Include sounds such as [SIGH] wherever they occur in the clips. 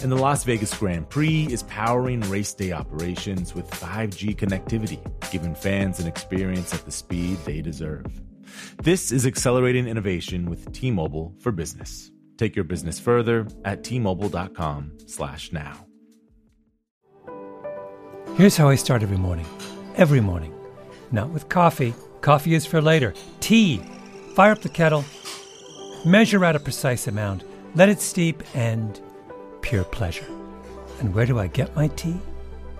And the Las Vegas Grand Prix is powering race day operations with 5G connectivity, giving fans an experience at the speed they deserve. This is accelerating innovation with T-Mobile for Business. Take your business further at t-mobile.com/now. Here's how I start every morning. Every morning. Not with coffee. Coffee is for later. Tea. Fire up the kettle. Measure out a precise amount. Let it steep and pure pleasure. And where do I get my tea?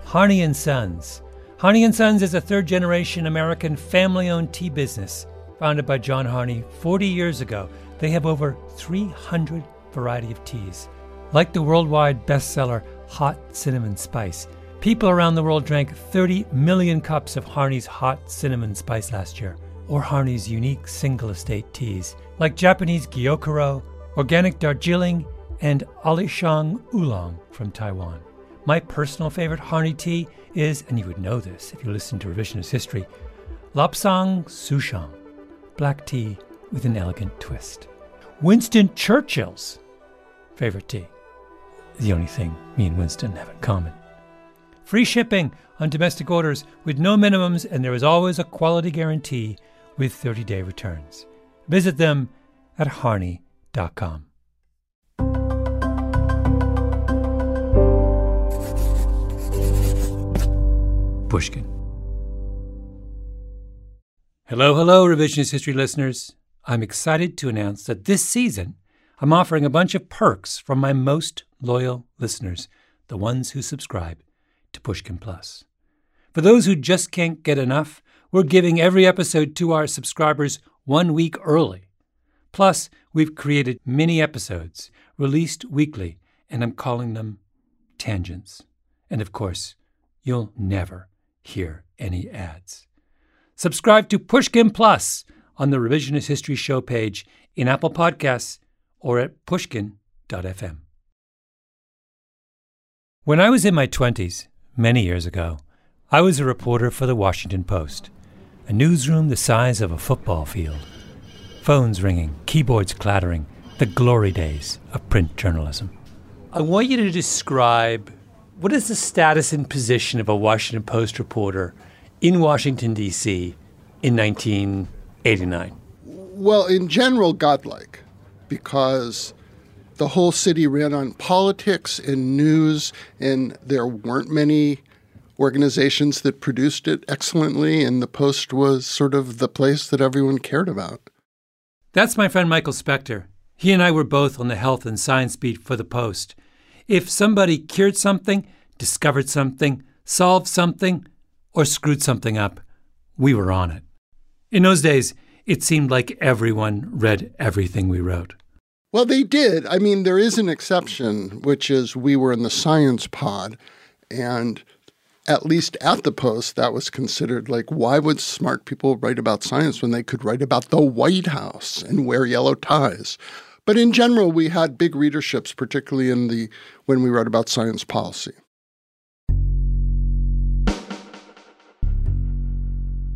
Harney and Sons. Harney and Sons is a third-generation American family-owned tea business founded by John Harney 40 years ago they have over 300 variety of teas. Like the worldwide bestseller Hot Cinnamon Spice, people around the world drank 30 million cups of Harney's Hot Cinnamon Spice last year, or Harney's unique single estate teas, like Japanese Gyokuro, organic Darjeeling, and Alishan Oolong from Taiwan. My personal favorite Harney tea is, and you would know this if you listen to revisionist history, Lapsang Souchong, black tea with an elegant twist. Winston Churchill's favorite tea. The only thing me and Winston have in common. Free shipping on domestic orders with no minimums, and there is always a quality guarantee with 30 day returns. Visit them at harney.com. Pushkin. Hello, hello, revisionist history listeners. I'm excited to announce that this season I'm offering a bunch of perks from my most loyal listeners, the ones who subscribe to Pushkin Plus. For those who just can't get enough, we're giving every episode to our subscribers one week early. Plus, we've created mini episodes released weekly, and I'm calling them tangents. And of course, you'll never hear any ads. Subscribe to Pushkin Plus on the Revisionist History Show page in Apple Podcasts or at pushkin.fm. When I was in my 20s, many years ago, I was a reporter for the Washington Post, a newsroom the size of a football field. Phones ringing, keyboards clattering, the glory days of print journalism. I want you to describe what is the status and position of a Washington Post reporter in Washington, D.C. in 1989? Well, in general, godlike, because the whole city ran on politics and news, and there weren't many organizations that produced it excellently, and the Post was sort of the place that everyone cared about. That's my friend Michael Specter. He and I were both on the health and science beat for the Post. If somebody cured something, discovered something, solved something, or screwed something up, we were on it. In those days, it seemed like everyone read everything we wrote. Well, they did. I mean, there is an exception, which is we were in the science pod, and at least at the Post, that was considered like, why would smart people write about science when they could write about the White House and wear yellow ties? But in general, we had big readerships, particularly in the when we wrote about science policy.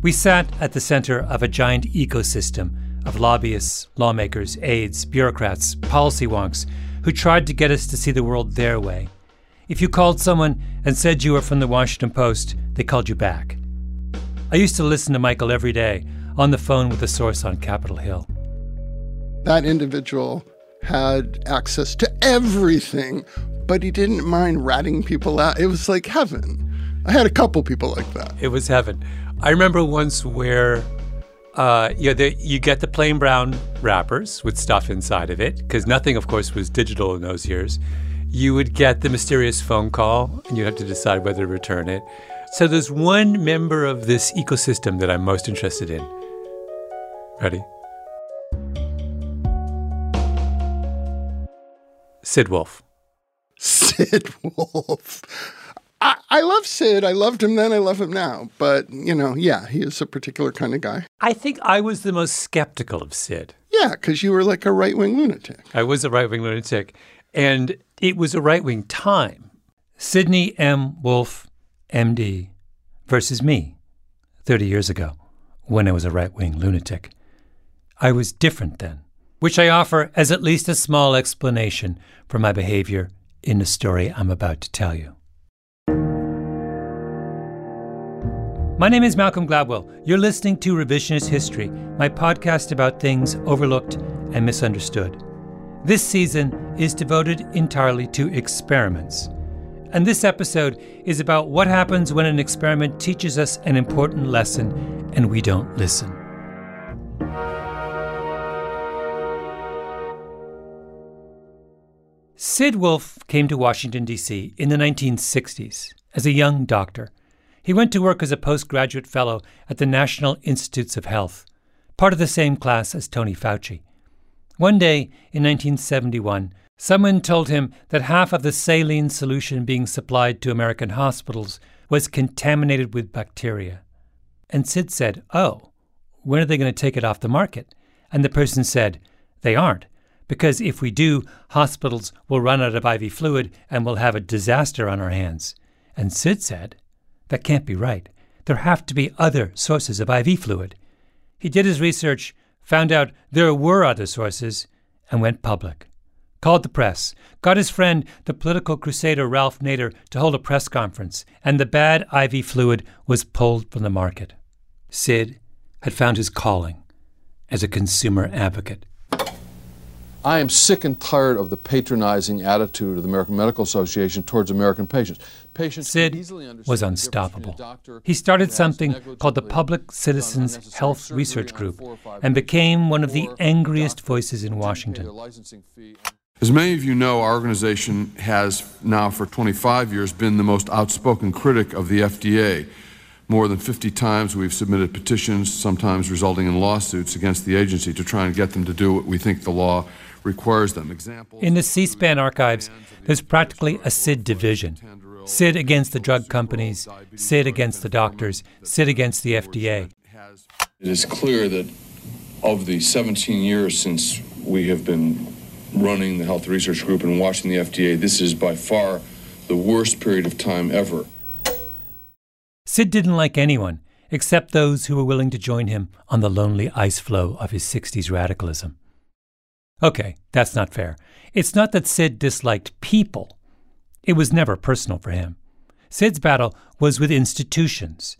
We sat at the center of a giant ecosystem of lobbyists, lawmakers, aides, bureaucrats, policy wonks who tried to get us to see the world their way. If you called someone and said you were from the Washington Post, they called you back. I used to listen to Michael every day on the phone with a source on Capitol Hill. That individual had access to everything, but he didn't mind ratting people out. It was like heaven. I had a couple people like that. It was heaven. I remember once where uh, you, the, you get the plain brown wrappers with stuff inside of it, because nothing, of course, was digital in those years. You would get the mysterious phone call, and you have to decide whether to return it. So there's one member of this ecosystem that I'm most interested in. Ready? Sid Wolfe. Sid Wolfe. I, I love Sid. I loved him then. I love him now. But, you know, yeah, he is a particular kind of guy. I think I was the most skeptical of Sid. Yeah, because you were like a right wing lunatic. I was a right wing lunatic. And it was a right wing time. Sidney M. Wolfe, MD, versus me 30 years ago when I was a right wing lunatic. I was different then, which I offer as at least a small explanation for my behavior in the story I'm about to tell you. My name is Malcolm Gladwell. You're listening to Revisionist History, my podcast about things overlooked and misunderstood. This season is devoted entirely to experiments. And this episode is about what happens when an experiment teaches us an important lesson and we don't listen. Sid Wolfe came to Washington, D.C. in the 1960s as a young doctor. He went to work as a postgraduate fellow at the National Institutes of Health, part of the same class as Tony Fauci. One day in 1971, someone told him that half of the saline solution being supplied to American hospitals was contaminated with bacteria. And Sid said, Oh, when are they going to take it off the market? And the person said, They aren't, because if we do, hospitals will run out of IV fluid and we'll have a disaster on our hands. And Sid said, that can't be right. There have to be other sources of IV fluid. He did his research, found out there were other sources, and went public. Called the press, got his friend, the political crusader Ralph Nader, to hold a press conference, and the bad IV fluid was pulled from the market. Sid had found his calling as a consumer advocate. I am sick and tired of the patronizing attitude of the American Medical Association towards American patients. Patients Sid was unstoppable. He started something called the Public Citizens Health Research Group and became one of the angriest voices in Washington. As many of you know, our organization has now for 25 years been the most outspoken critic of the FDA. More than 50 times we've submitted petitions, sometimes resulting in lawsuits against the agency to try and get them to do what we think the law requires them. Examples In the C SPAN archives, there's practically a SID division. SID against the drug companies, SID against the doctors, SID against the FDA. It is clear that of the 17 years since we have been running the Health Research Group and watching the FDA, this is by far the worst period of time ever. Sid didn't like anyone except those who were willing to join him on the lonely ice floe of his 60s radicalism. Okay, that's not fair. It's not that Sid disliked people. It was never personal for him. Sid's battle was with institutions.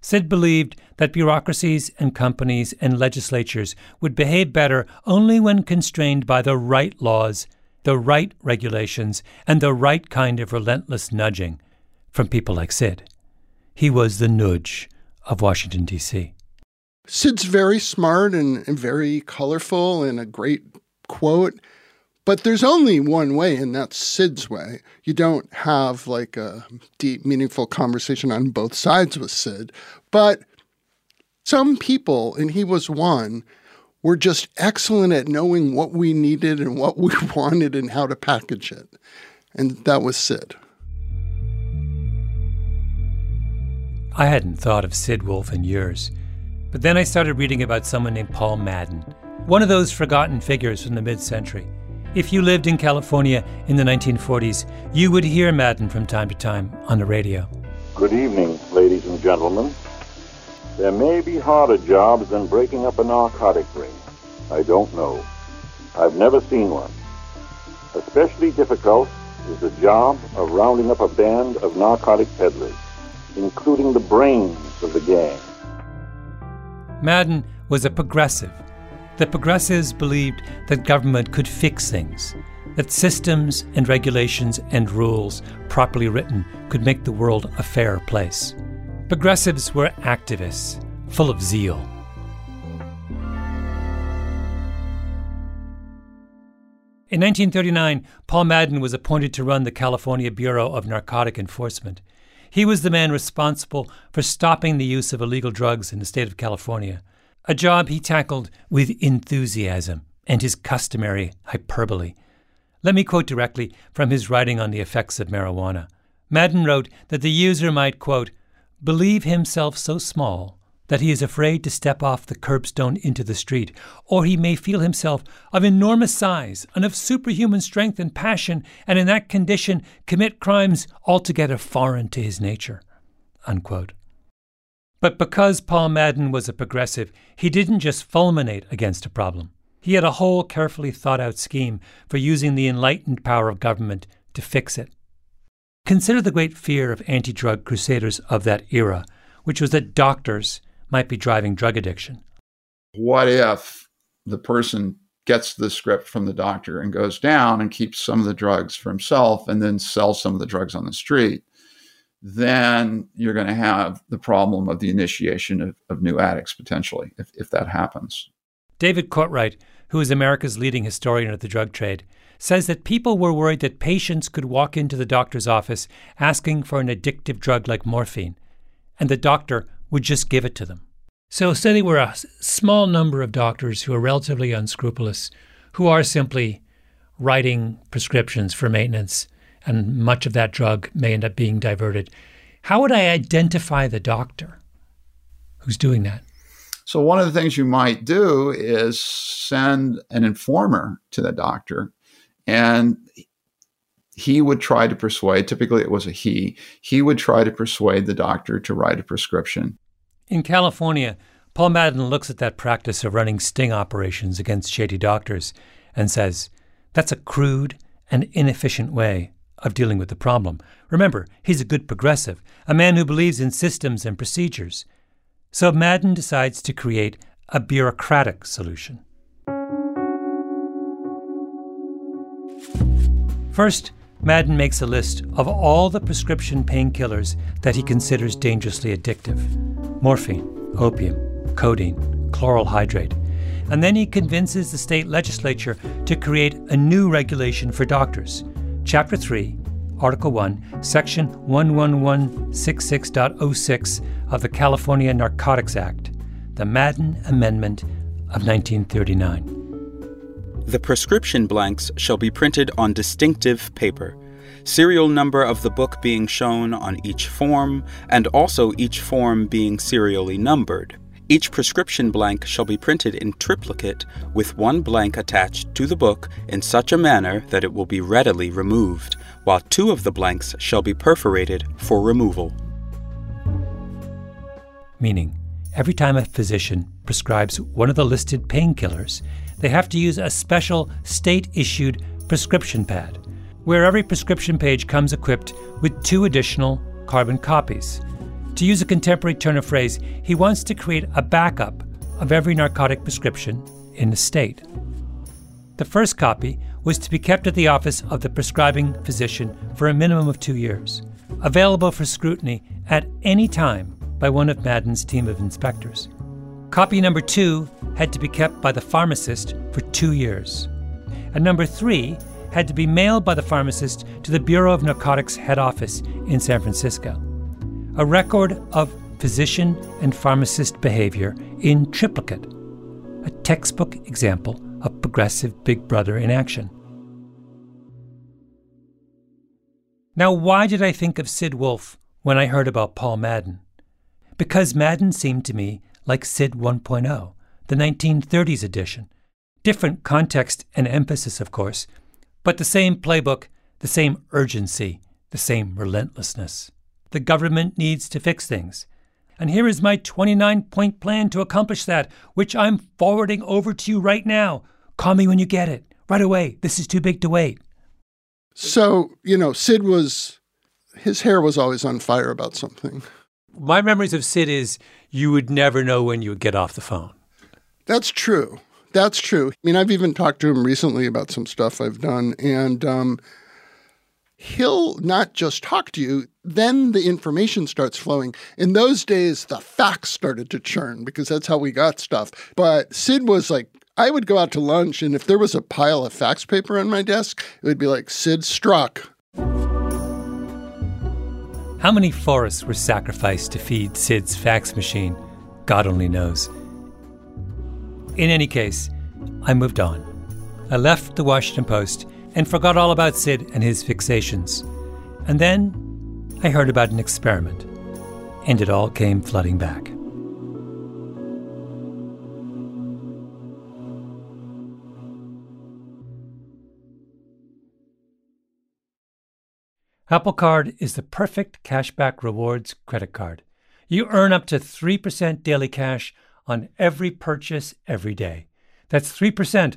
Sid believed that bureaucracies and companies and legislatures would behave better only when constrained by the right laws, the right regulations, and the right kind of relentless nudging from people like Sid. He was the nudge of Washington, D.C. Sid's very smart and, and very colorful and a great quote. But there's only one way, and that's Sid's way. You don't have like a deep, meaningful conversation on both sides with Sid. But some people, and he was one, were just excellent at knowing what we needed and what we [LAUGHS] wanted and how to package it. And that was Sid. I hadn't thought of Sid Wolfe in years. But then I started reading about someone named Paul Madden, one of those forgotten figures from the mid century. If you lived in California in the 1940s, you would hear Madden from time to time on the radio. Good evening, ladies and gentlemen. There may be harder jobs than breaking up a narcotic ring. I don't know. I've never seen one. Especially difficult is the job of rounding up a band of narcotic peddlers, including the brains of the gang. Madden was a progressive, The progressives believed that government could fix things, that systems and regulations and rules, properly written, could make the world a fairer place. Progressives were activists, full of zeal. In 1939, Paul Madden was appointed to run the California Bureau of Narcotic Enforcement. He was the man responsible for stopping the use of illegal drugs in the state of California, a job he tackled with enthusiasm and his customary hyperbole. Let me quote directly from his writing on the effects of marijuana. Madden wrote that the user might, quote, believe himself so small that he is afraid to step off the curbstone into the street, or he may feel himself of enormous size and of superhuman strength and passion, and in that condition commit crimes altogether foreign to his nature. Unquote. But because Paul Madden was a progressive, he didn't just fulminate against a problem. He had a whole carefully thought out scheme for using the enlightened power of government to fix it. Consider the great fear of anti drug crusaders of that era, which was that doctors might be driving drug addiction. What if the person gets the script from the doctor and goes down and keeps some of the drugs for himself and then sells some of the drugs on the street? Then you're going to have the problem of the initiation of, of new addicts potentially, if, if that happens. David Courtwright, who is America's leading historian of the drug trade, says that people were worried that patients could walk into the doctor's office asking for an addictive drug like morphine, and the doctor would just give it to them. So, say there were a small number of doctors who are relatively unscrupulous, who are simply writing prescriptions for maintenance, and much of that drug may end up being diverted. How would I identify the doctor who's doing that? So, one of the things you might do is send an informer to the doctor, and he would try to persuade, typically it was a he, he would try to persuade the doctor to write a prescription. In California, Paul Madden looks at that practice of running sting operations against shady doctors and says, that's a crude and inefficient way of dealing with the problem. Remember, he's a good progressive, a man who believes in systems and procedures. So Madden decides to create a bureaucratic solution. First, Madden makes a list of all the prescription painkillers that he considers dangerously addictive morphine, opium, codeine, chloral hydrate. And then he convinces the state legislature to create a new regulation for doctors. Chapter 3, Article 1, Section 11166.06 of the California Narcotics Act, the Madden Amendment of 1939. The prescription blanks shall be printed on distinctive paper, serial number of the book being shown on each form, and also each form being serially numbered. Each prescription blank shall be printed in triplicate with one blank attached to the book in such a manner that it will be readily removed, while two of the blanks shall be perforated for removal. Meaning, every time a physician prescribes one of the listed painkillers, they have to use a special state issued prescription pad, where every prescription page comes equipped with two additional carbon copies. To use a contemporary turn of phrase, he wants to create a backup of every narcotic prescription in the state. The first copy was to be kept at the office of the prescribing physician for a minimum of two years, available for scrutiny at any time by one of Madden's team of inspectors. Copy number two had to be kept by the pharmacist for two years. And number three had to be mailed by the pharmacist to the Bureau of Narcotics head office in San Francisco. A record of physician and pharmacist behavior in triplicate, a textbook example of progressive Big Brother in action. Now, why did I think of Sid Wolfe when I heard about Paul Madden? Because Madden seemed to me like Sid 1.0 the 1930s edition. Different context and emphasis, of course, but the same playbook, the same urgency, the same relentlessness. The government needs to fix things. And here is my 29 point plan to accomplish that, which I'm forwarding over to you right now. Call me when you get it. Right away. This is too big to wait. So, you know, Sid was, his hair was always on fire about something. My memories of Sid is you would never know when you would get off the phone. That's true. That's true. I mean, I've even talked to him recently about some stuff I've done, and um, he'll not just talk to you, then the information starts flowing. In those days, the facts started to churn because that's how we got stuff. But Sid was like, I would go out to lunch, and if there was a pile of fax paper on my desk, it would be like, Sid struck. How many forests were sacrificed to feed Sid's fax machine? God only knows. In any case, I moved on. I left the Washington Post and forgot all about Sid and his fixations. And then I heard about an experiment, and it all came flooding back. Apple Card is the perfect cashback rewards credit card. You earn up to 3% daily cash on every purchase every day. That's 3%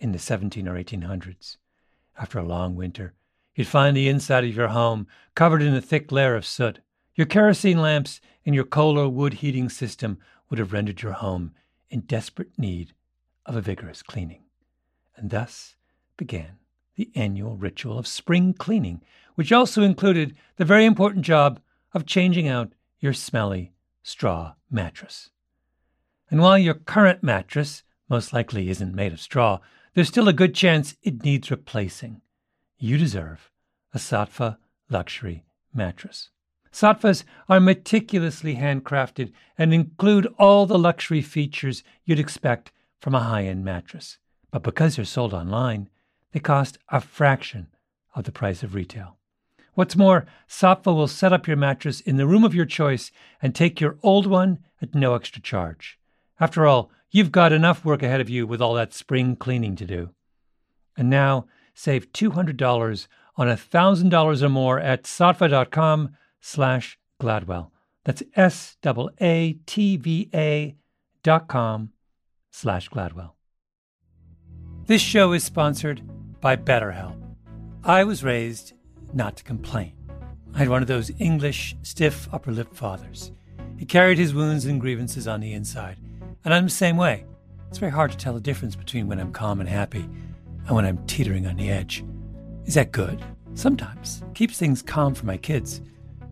in the 17 or 1800s. After a long winter, you'd find the inside of your home covered in a thick layer of soot. Your kerosene lamps and your coal or wood heating system would have rendered your home in desperate need of a vigorous cleaning. And thus began the annual ritual of spring cleaning, which also included the very important job of changing out your smelly straw mattress. And while your current mattress most likely isn't made of straw, there's still a good chance it needs replacing. You deserve a Saatva luxury mattress. Saatvas are meticulously handcrafted and include all the luxury features you'd expect from a high end mattress. But because they're sold online, they cost a fraction of the price of retail. What's more, Saatva will set up your mattress in the room of your choice and take your old one at no extra charge. After all, you've got enough work ahead of you with all that spring cleaning to do. And now, save $200 on $1,000 or more at saatva.com slash Gladwell. That's S-A-A-T-V-A dot com slash Gladwell. This show is sponsored by BetterHelp. I was raised not to complain. I had one of those English, stiff upper lip fathers. He carried his wounds and grievances on the inside and I'm the same way. It's very hard to tell the difference between when I'm calm and happy and when I'm teetering on the edge. Is that good? Sometimes. It Keeps things calm for my kids.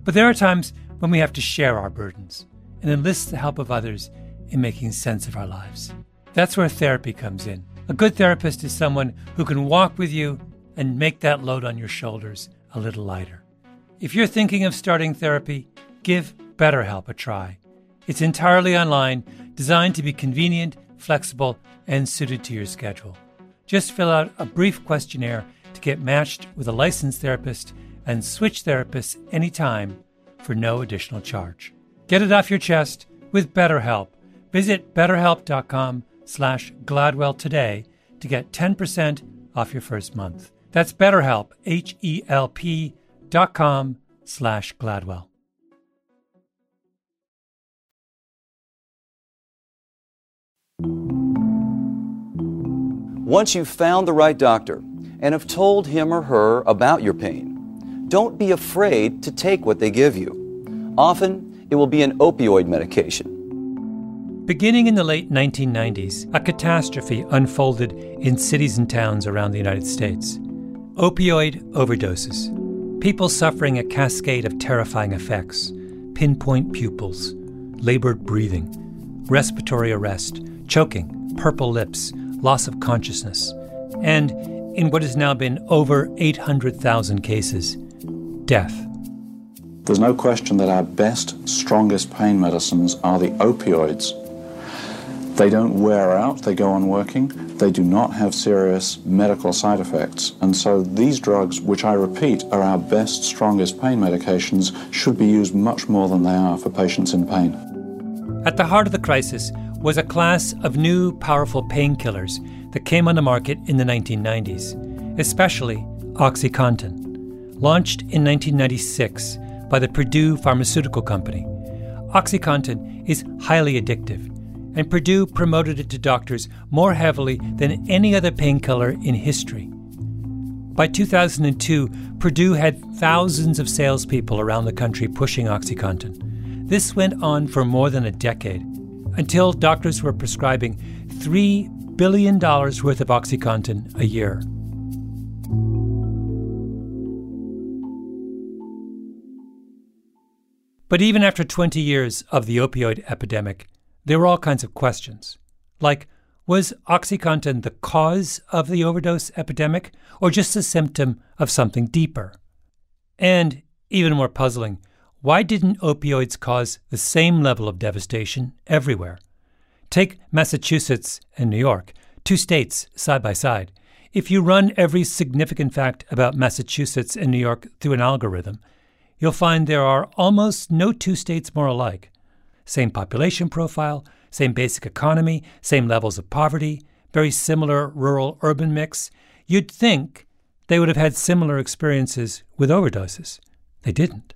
But there are times when we have to share our burdens and enlist the help of others in making sense of our lives. That's where therapy comes in. A good therapist is someone who can walk with you and make that load on your shoulders a little lighter. If you're thinking of starting therapy, give BetterHelp a try. It's entirely online, designed to be convenient, flexible, and suited to your schedule. Just fill out a brief questionnaire to get matched with a licensed therapist and switch therapists anytime for no additional charge. Get it off your chest with BetterHelp. Visit betterhelp.com slash Gladwell today to get 10% off your first month. That's BetterHelp, H-E-L-P dot com slash Gladwell. Once you've found the right doctor and have told him or her about your pain, don't be afraid to take what they give you. Often, it will be an opioid medication. Beginning in the late 1990s, a catastrophe unfolded in cities and towns around the United States. Opioid overdoses. People suffering a cascade of terrifying effects pinpoint pupils, labored breathing, respiratory arrest, choking, purple lips, loss of consciousness, and, in what has now been over 800,000 cases, death. There's no question that our best, strongest pain medicines are the opioids. They don't wear out, they go on working, they do not have serious medical side effects. And so these drugs, which I repeat are our best, strongest pain medications, should be used much more than they are for patients in pain. At the heart of the crisis was a class of new, powerful painkillers that came on the market in the 1990s, especially OxyContin, launched in 1996 by the Purdue Pharmaceutical Company. OxyContin is highly addictive, and Purdue promoted it to doctors more heavily than any other painkiller in history. By 2002, Purdue had thousands of salespeople around the country pushing OxyContin. This went on for more than a decade, until doctors were prescribing $3 billion worth of OxyContin a year. But even after 20 years of the opioid epidemic, there were all kinds of questions. Like, was OxyContin the cause of the overdose epidemic or just a symptom of something deeper? And, even more puzzling, why didn't opioids cause the same level of devastation everywhere? Take Massachusetts and New York, two states side by side. If you run every significant fact about Massachusetts and New York through an algorithm, you'll find there are almost no two states more alike. Same population profile, same basic economy, same levels of poverty, very similar rural urban mix. You'd think they would have had similar experiences with overdoses. They didn't.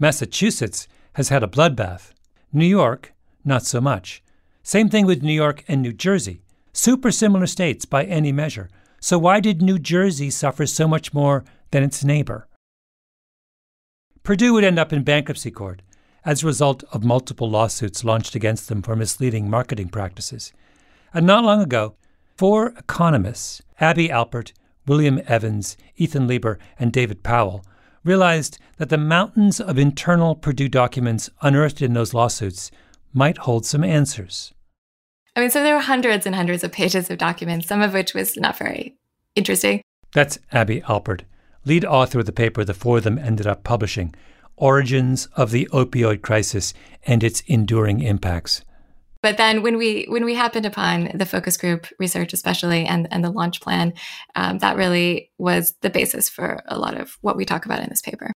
Massachusetts has had a bloodbath. New York, not so much. Same thing with New York and New Jersey. Super similar states by any measure. So why did New Jersey suffer so much more than its neighbor? Purdue would end up in bankruptcy court as a result of multiple lawsuits launched against them for misleading marketing practices. And not long ago, four economists, Abby Alpert, William Evans, Ethan Lieber, and David Powell, realized that the mountains of internal Purdue documents unearthed in those lawsuits might hold some answers. I mean, so there were hundreds and hundreds of pages of documents, some of which was not very interesting. That's Abby Alpert, lead author of the paper the four of them ended up publishing, Origins of the Opioid Crisis and Its Enduring Impacts. But then when we when we happened upon the focus group research, especially and and the launch plan, um, that really was the basis for a lot of what we talk about in this paper.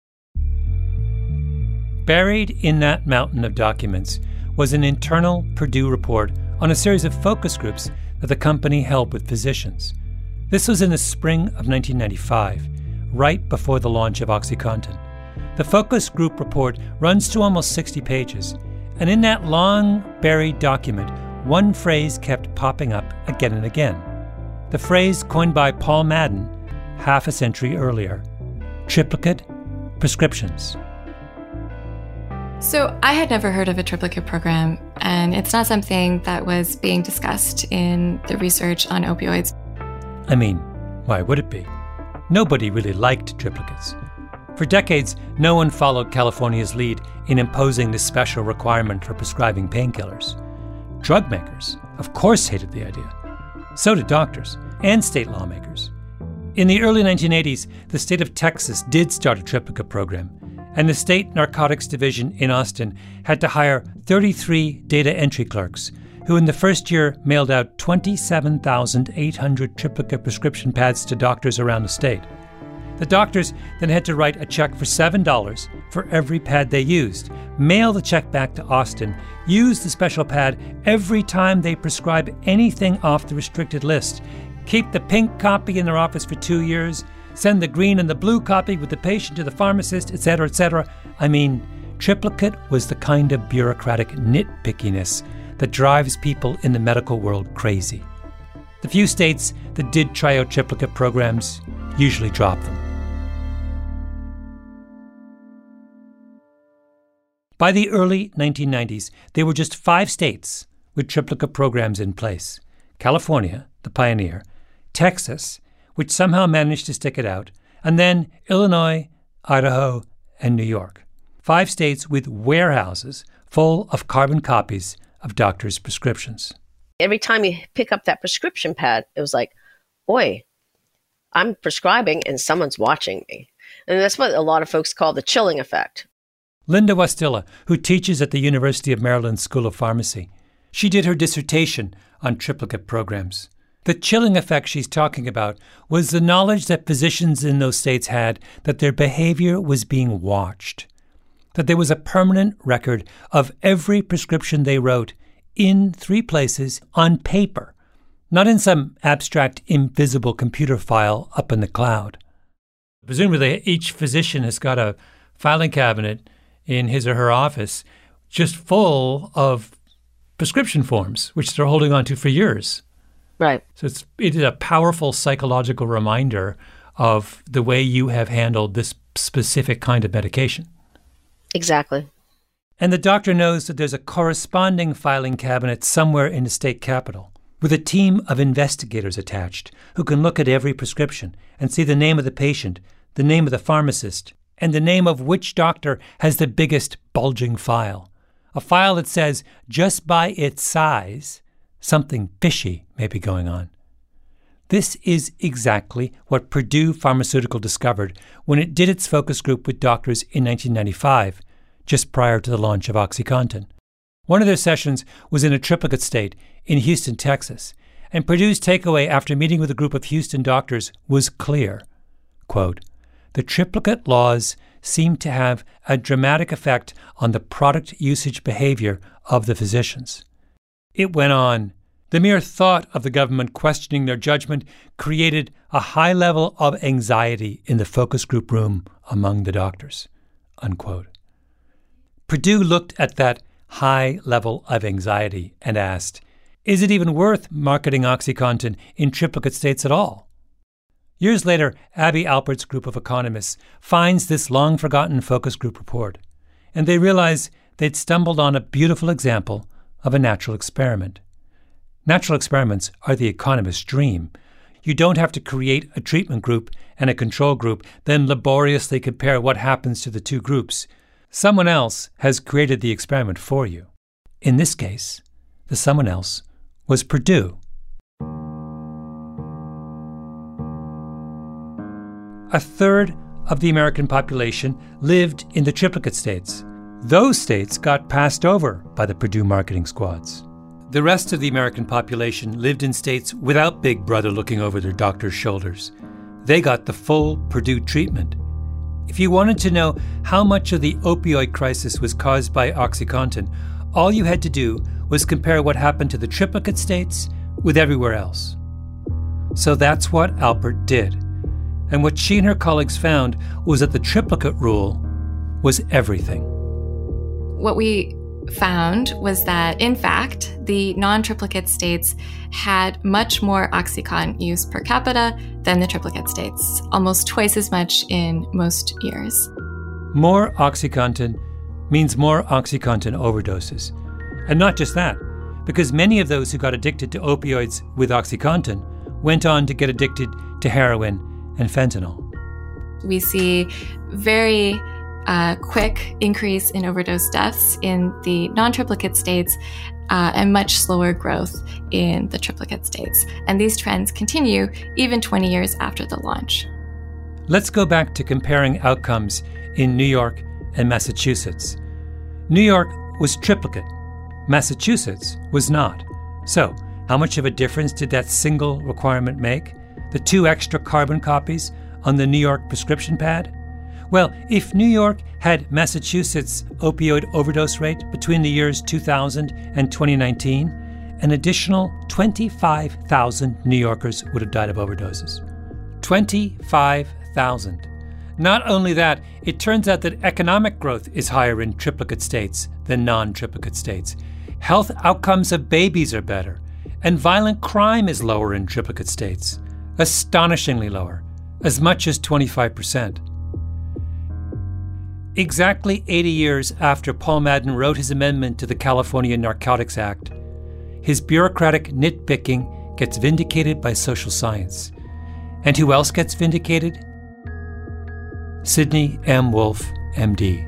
Buried in that mountain of documents was an internal Purdue report on a series of focus groups that the company held with physicians. This was in the spring of 1995, right before the launch of OxyContin. The focus group report runs to almost 60 pages, and in that long buried document, one phrase kept popping up again and again. The phrase coined by Paul Madden half a century earlier triplicate prescriptions. So, I had never heard of a triplicate program, and it's not something that was being discussed in the research on opioids. I mean, why would it be? Nobody really liked triplicates. For decades, no one followed California's lead in imposing this special requirement for prescribing painkillers. Drug makers, of course, hated the idea. So did doctors and state lawmakers. In the early 1980s, the state of Texas did start a triplicate program, and the state narcotics division in Austin had to hire 33 data entry clerks who in the first year mailed out 27,800 triplicate prescription pads to doctors around the state. The doctors then had to write a check for $7 for every pad they used, mail the check back to Austin, use the special pad every time they prescribe anything off the restricted list, keep the pink copy in their office for two years, send the green and the blue copy with the patient to the pharmacist, etc., etc. I mean, triplicate was the kind of bureaucratic nitpickiness that drives people in the medical world crazy. The few states that did try out triplicate programs usually drop them. By the early 1990s, there were just five states with triplicate programs in place California, the pioneer, Texas, which somehow managed to stick it out, and then Illinois, Idaho, and New York. Five states with warehouses full of carbon copies of doctors' prescriptions. Every time you pick up that prescription pad, it was like, boy, I'm prescribing and someone's watching me. And that's what a lot of folks call the chilling effect. Linda Wastila, who teaches at the University of Maryland School of Pharmacy, she did her dissertation on triplicate programs. The chilling effect she's talking about was the knowledge that physicians in those states had that their behavior was being watched, that there was a permanent record of every prescription they wrote in three places on paper, not in some abstract, invisible computer file up in the cloud. Presumably, each physician has got a filing cabinet in his or her office just full of prescription forms, which they're holding on to for years. Right. So it's it is a powerful psychological reminder of the way you have handled this specific kind of medication. Exactly. And the doctor knows that there's a corresponding filing cabinet somewhere in the state capital with a team of investigators attached who can look at every prescription and see the name of the patient, the name of the pharmacist, and the name of which doctor has the biggest bulging file. A file that says, just by its size, something fishy may be going on. This is exactly what Purdue Pharmaceutical discovered when it did its focus group with doctors in 1995, just prior to the launch of OxyContin. One of their sessions was in a triplicate state in Houston, Texas, and Purdue's takeaway after meeting with a group of Houston doctors was clear. Quote, the triplicate laws seem to have a dramatic effect on the product usage behavior of the physicians. It went on. The mere thought of the government questioning their judgment created a high level of anxiety in the focus group room among the doctors. Unquote. Purdue looked at that high level of anxiety and asked, Is it even worth marketing OxyContin in triplicate states at all? Years later, Abby Alpert's group of economists finds this long forgotten focus group report, and they realize they'd stumbled on a beautiful example of a natural experiment. Natural experiments are the economist's dream. You don't have to create a treatment group and a control group, then laboriously compare what happens to the two groups. Someone else has created the experiment for you. In this case, the someone else was Purdue. A third of the American population lived in the triplicate states. Those states got passed over by the Purdue marketing squads. The rest of the American population lived in states without Big Brother looking over their doctor's shoulders. They got the full Purdue treatment. If you wanted to know how much of the opioid crisis was caused by OxyContin, all you had to do was compare what happened to the triplicate states with everywhere else. So that's what Alpert did. And what she and her colleagues found was that the triplicate rule was everything. What we found was that, in fact, the non triplicate states had much more Oxycontin use per capita than the triplicate states, almost twice as much in most years. More Oxycontin means more Oxycontin overdoses. And not just that, because many of those who got addicted to opioids with Oxycontin went on to get addicted to heroin and fentanyl. We see very uh, quick increase in overdose deaths in the non triplicate states uh, and much slower growth in the triplicate states. And these trends continue even 20 years after the launch. Let's go back to comparing outcomes in New York and Massachusetts. New York was triplicate, Massachusetts was not. So, how much of a difference did that single requirement make? The two extra carbon copies on the New York prescription pad? Well, if New York had Massachusetts' opioid overdose rate between the years 2000 and 2019, an additional 25,000 New Yorkers would have died of overdoses. 25,000. Not only that, it turns out that economic growth is higher in triplicate states than non triplicate states. Health outcomes of babies are better, and violent crime is lower in triplicate states. Astonishingly lower, as much as 25%. Exactly 80 years after Paul Madden wrote his amendment to the California Narcotics Act, his bureaucratic nitpicking gets vindicated by social science. And who else gets vindicated? Sidney M. Wolfe, MD.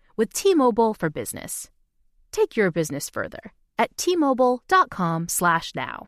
with T-Mobile for Business. Take your business further at t-mobile.com/now.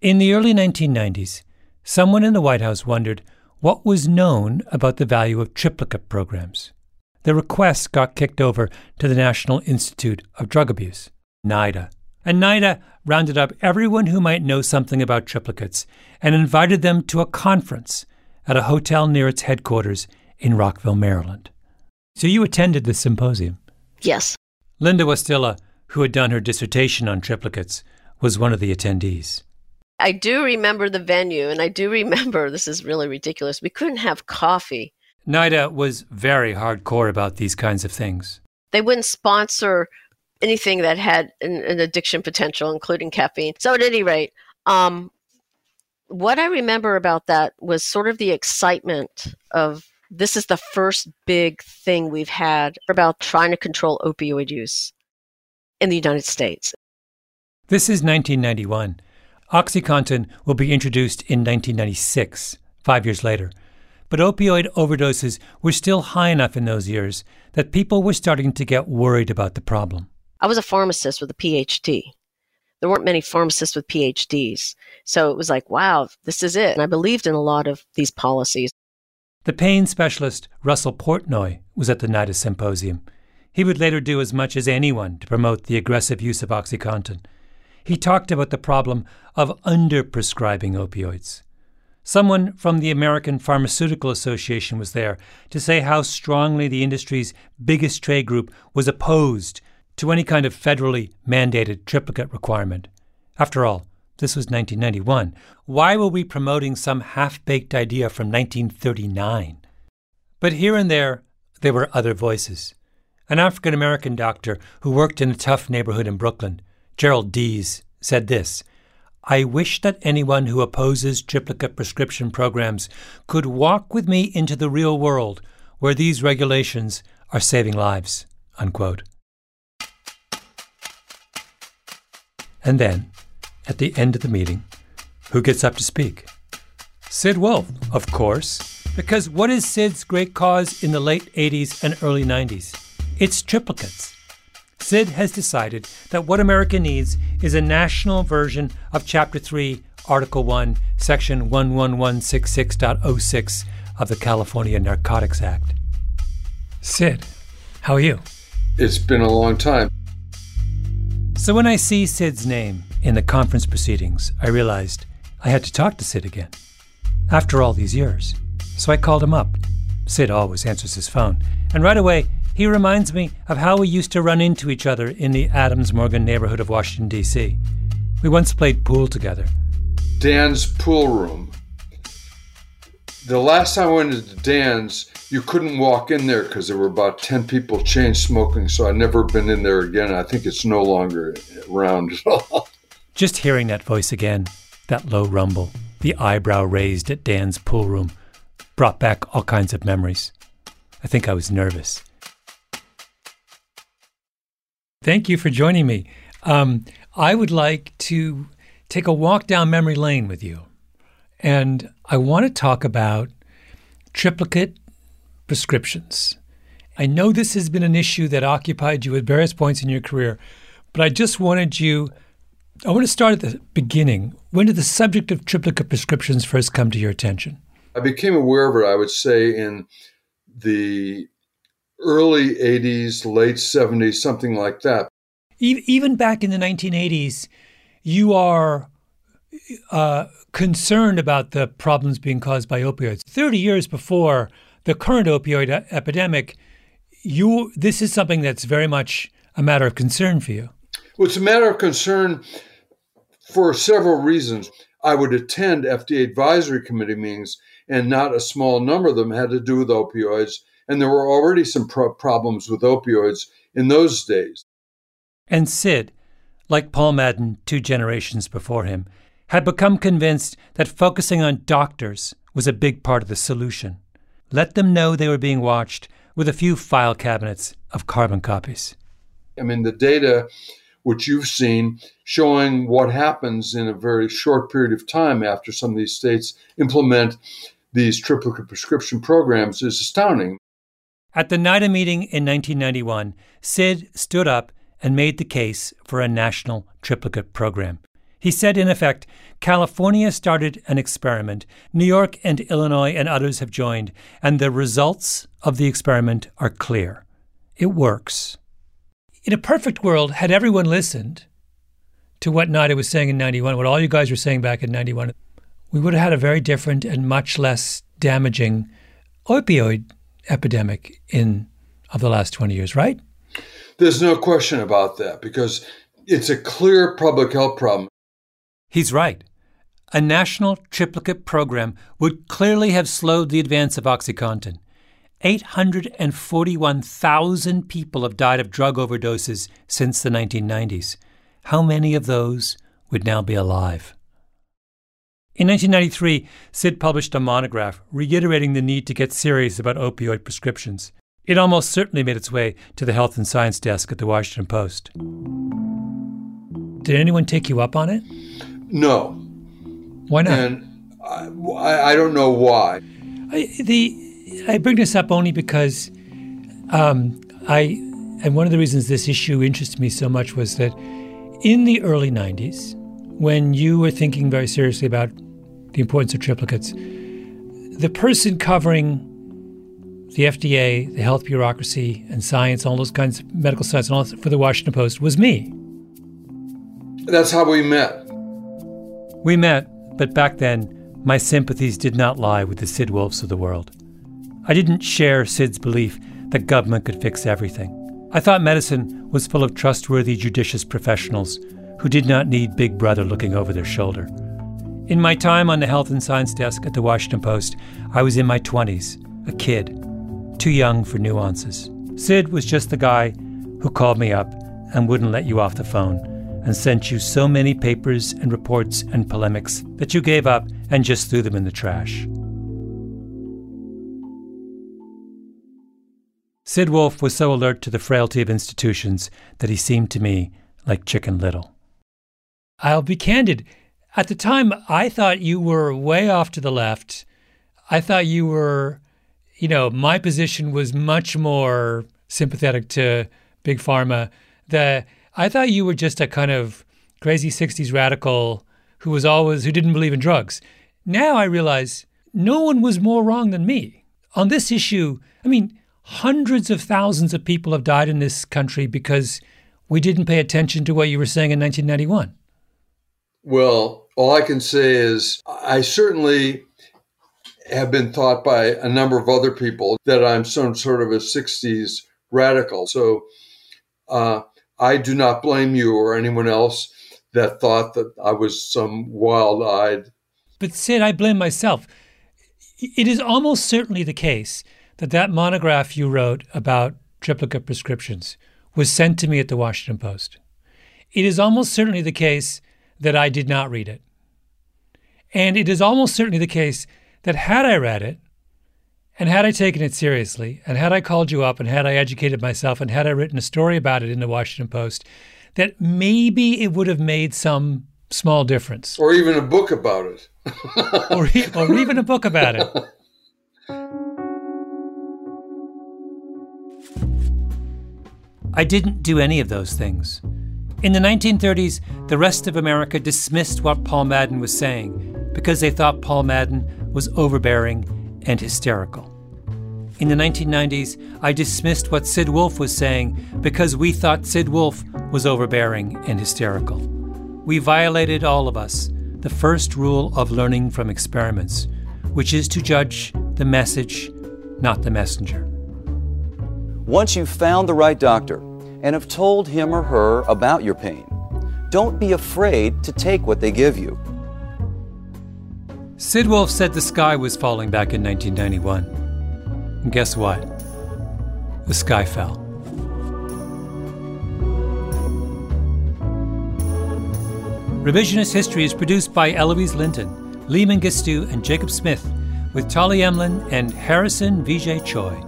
In the early 1990s, someone in the White House wondered what was known about the value of triplicate programs. The request got kicked over to the National Institute of Drug Abuse, NIDA. And NIDA rounded up everyone who might know something about triplicates and invited them to a conference at a hotel near its headquarters in Rockville, Maryland. So you attended the symposium? Yes. Linda Wastila, who had done her dissertation on triplicates, was one of the attendees. I do remember the venue, and I do remember [LAUGHS] this is really ridiculous. We couldn't have coffee. NIDA was very hardcore about these kinds of things. They wouldn't sponsor anything that had an, an addiction potential, including caffeine. So, at any rate, um, what I remember about that was sort of the excitement of this is the first big thing we've had about trying to control opioid use in the United States. This is 1991. OxyContin will be introduced in 1996, five years later. But opioid overdoses were still high enough in those years that people were starting to get worried about the problem. I was a pharmacist with a PhD. There weren't many pharmacists with PhDs. So it was like, wow, this is it. And I believed in a lot of these policies. The pain specialist Russell Portenoy was at the NIDA symposium. He would later do as much as anyone to promote the aggressive use of OxyContin. He talked about the problem of underprescribing opioids. Someone from the American Pharmaceutical Association was there to say how strongly the industry's biggest trade group was opposed to any kind of federally mandated triplicate requirement. After all, this was 1991. Why were we promoting some half baked idea from 1939? But here and there, there were other voices. An African American doctor who worked in a tough neighborhood in Brooklyn, Gerald Dees, said this I wish that anyone who opposes triplicate prescription programs could walk with me into the real world where these regulations are saving lives. Unquote. And then, at the end of the meeting, who gets up to speak? Sid Wolfe, of course, because what is Sid's great cause in the late 80s and early 90s? It's triplicates. Sid has decided that what America needs is a national version of Chapter 3, Article 1, Section 11166.06 of the California Narcotics Act. Sid, how are you? It's been a long time. So when I see Sid's name in the conference proceedings, I realized I had to talk to Sid again. After all these years. So I called him up. Sid always answers his phone. And right away, He reminds me of how we used to run into each other in the Adams Morgan neighborhood of Washington, D.C. We once played pool together. Dan's pool room. The last time I went into Dan's, you couldn't walk in there because there were about 10 people chain smoking. So I've never been in there again. I think it's no longer around at all. Just hearing that voice again, that low rumble, the eyebrow raised at Dan's pool room, brought back all kinds of memories. I think I was nervous. Thank you for joining me. Um, I would like to take a walk down memory lane with you. And I want to talk about triplicate prescriptions. I know this has been an issue that occupied you at various points in your career, but I just wanted you, I want to start at the beginning. When did the subject of triplicate prescriptions first come to your attention? I became aware of it, I would say, in the early 80s, late 70s, something like that. Even back in the 1980s, you are uh, concerned about the problems being caused by opioids. 30 years before the current opioid epidemic, you this is something that's very much a matter of concern for you. Well, it's a matter of concern for several reasons. I would attend FDA advisory committee meetings, and not a small number of them had to do with opioids. And there were already some pro- problems with opioids in those days. And Sid, like Paul Madden two generations before him, had become convinced that focusing on doctors was a big part of the solution. Let them know they were being watched with a few file cabinets of carbon copies. I mean, the data which you've seen showing what happens in a very short period of time after some of these states implement these triplicate prescription programs is astounding. At the NIDA meeting in 1991, Sid stood up and made the case for a national triplicate program. He said, in effect, California started an experiment, New York and Illinois and others have joined, and the results of the experiment are clear. It works. In a perfect world, had everyone listened to what NIDA was saying in 91, what all you guys were saying back in 91, we would have had a very different and much less damaging opioid epidemic in of the last 20 years, right? There's no question about that because it's a clear public health problem. He's right. A national triplicate program would clearly have slowed the advance of OxyContin. 841,000 people have died of drug overdoses since the 1990s. How many of those would now be alive? In 1993, Sid published a monograph reiterating the need to get serious about opioid prescriptions. It almost certainly made its way to the health and science desk at the Washington Post. Did anyone take you up on it? No. Why not? And I, I don't know why. I, the I bring this up only because um, I and one of the reasons this issue interested me so much was that in the early 90s, when you were thinking very seriously about the importance of triplicates, the person covering the FDA, the health bureaucracy, and science, all those kinds of medical science, and all for the Washington Post was me. That's how we met. We met, but back then, my sympathies did not lie with the Sid Wolfes of the world. I didn't share Sid's belief that government could fix everything. I thought medicine was full of trustworthy, judicious professionals who did not need Big Brother looking over their shoulder. In my time on the health and science desk at the Washington Post, I was in my 20s, a kid, too young for nuances. Sid was just the guy who called me up and wouldn't let you off the phone and sent you so many papers and reports and polemics that you gave up and just threw them in the trash. Sid Wolfe was so alert to the frailty of institutions that he seemed to me like Chicken Little. I'll be candid. At the time, I thought you were way off to the left. I thought you were, you know, my position was much more sympathetic to Big Pharma. The I thought you were just a kind of crazy 60s radical who was always who didn't believe in drugs. Now I realize no one was more wrong than me. On this issue, I mean, hundreds of thousands of people have died in this country because we didn't pay attention to what you were saying in 1991. Well, all I can say is I certainly have been thought by a number of other people that I'm some sort of a 60s radical. So uh, I do not blame you or anyone else that thought that I was some wild eyed. But Sid, I blame myself. It is almost certainly the case that that monograph you wrote about triplicate prescriptions was sent to me at the Washington Post. It is almost certainly the case that I did not read it. And it is almost certainly the case that had I read it, and had I taken it seriously, and had I called you up, and had I educated myself, and had I written a story about it in the Washington Post, that maybe it would have made some small difference. Or even a book about it. [LAUGHS] or, or even a book about it. I didn't do any of those things. In the 1930s, the rest of America dismissed what Paul Madden was saying because they thought Paul Madden was overbearing and hysterical. In the 1990s, I dismissed what Sid Wolfe was saying because we thought Sid Wolfe was overbearing and hysterical. We violated, all of us, the first rule of learning from experiments, which is to judge the message, not the messenger. Once you've found the right doctor and have told him or her about your pain, don't be afraid to take what they give you. Sid Wolfe said the sky was falling back in 1991. And guess what? The sky fell. Revisionist History is produced by Eloise Linton, Lee Mengistu, and Jacob Smith, with Tali Emlen and Harrison Vijay Choi.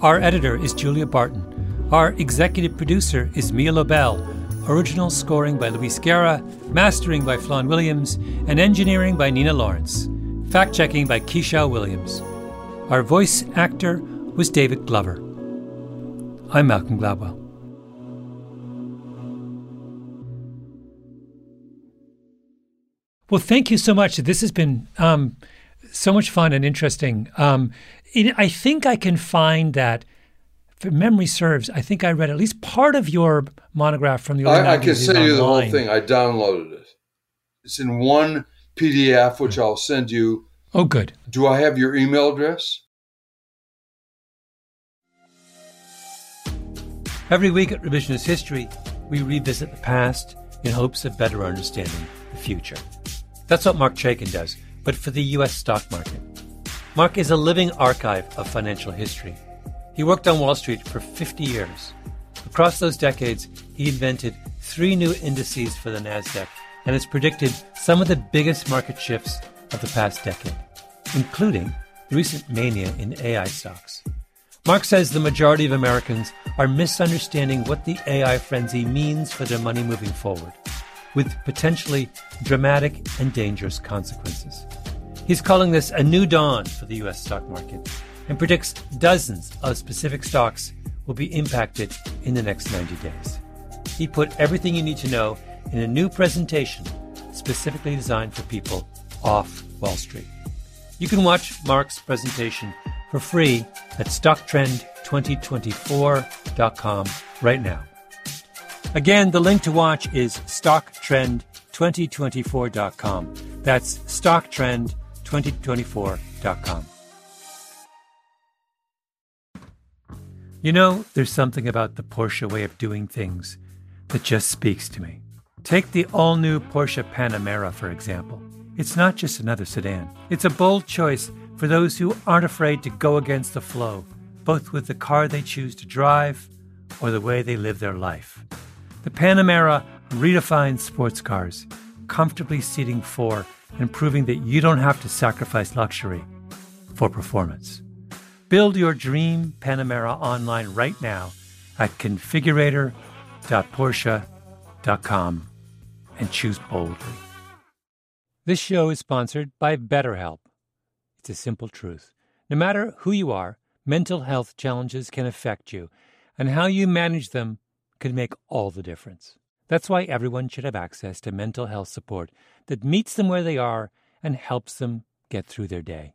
Our editor is Julia Barton. Our executive producer is Mia Lobel. Original scoring by Luis Guerra, mastering by Flawn Williams, and engineering by Nina Lawrence. Fact checking by Keisha Williams. Our voice actor was David Glover. I'm Malcolm Gladwell. Well, thank you so much. This has been um, so much fun and interesting. Um, it, I think I can find that, if memory serves, I think I read at least part of your monograph from the early I, I can send you the whole thing. I downloaded it. It's in one PDF, which hmm. I'll send you Oh, good. Do I have your email address? Every week at Revisionist History, we revisit the past in hopes of better understanding the future. That's what Marc Chaikin does, but for the U.S. stock market. Mark is a living archive of financial history. He worked on Wall Street for 50 years. Across those decades, he invented three new indices for the NASDAQ and has predicted some of the biggest market shifts of the past decade, including the recent mania in AI stocks. Mark says the majority of Americans are misunderstanding what the AI frenzy means for their money moving forward, with potentially dramatic and dangerous consequences. He's calling this a new dawn for the U.S. stock market and predicts dozens of specific stocks will be impacted in the next 90 days. He put everything you need to know in a new presentation specifically designed for people off Wall Street. You can watch Mark's presentation for free at stocktrend2024.com right now. Again, the link to watch is stocktrend2024.com. That's stocktrend2024.com. You know, there's something about the Porsche way of doing things that just speaks to me. Take the all new Porsche Panamera, for example. It's not just another sedan, it's a bold choice for those who aren't afraid to go against the flow, both with the car they choose to drive or the way they live their life. The Panamera redefines sports cars, comfortably seating four and proving that you don't have to sacrifice luxury for performance. Build your dream Panamera online right now at configurator.porsche.com and choose boldly. This show is sponsored by BetterHelp. It's a simple truth. No matter who you are, mental health challenges can affect you, and how you manage them can make all the difference. That's why everyone should have access to mental health support that meets them where they are and helps them get through their day.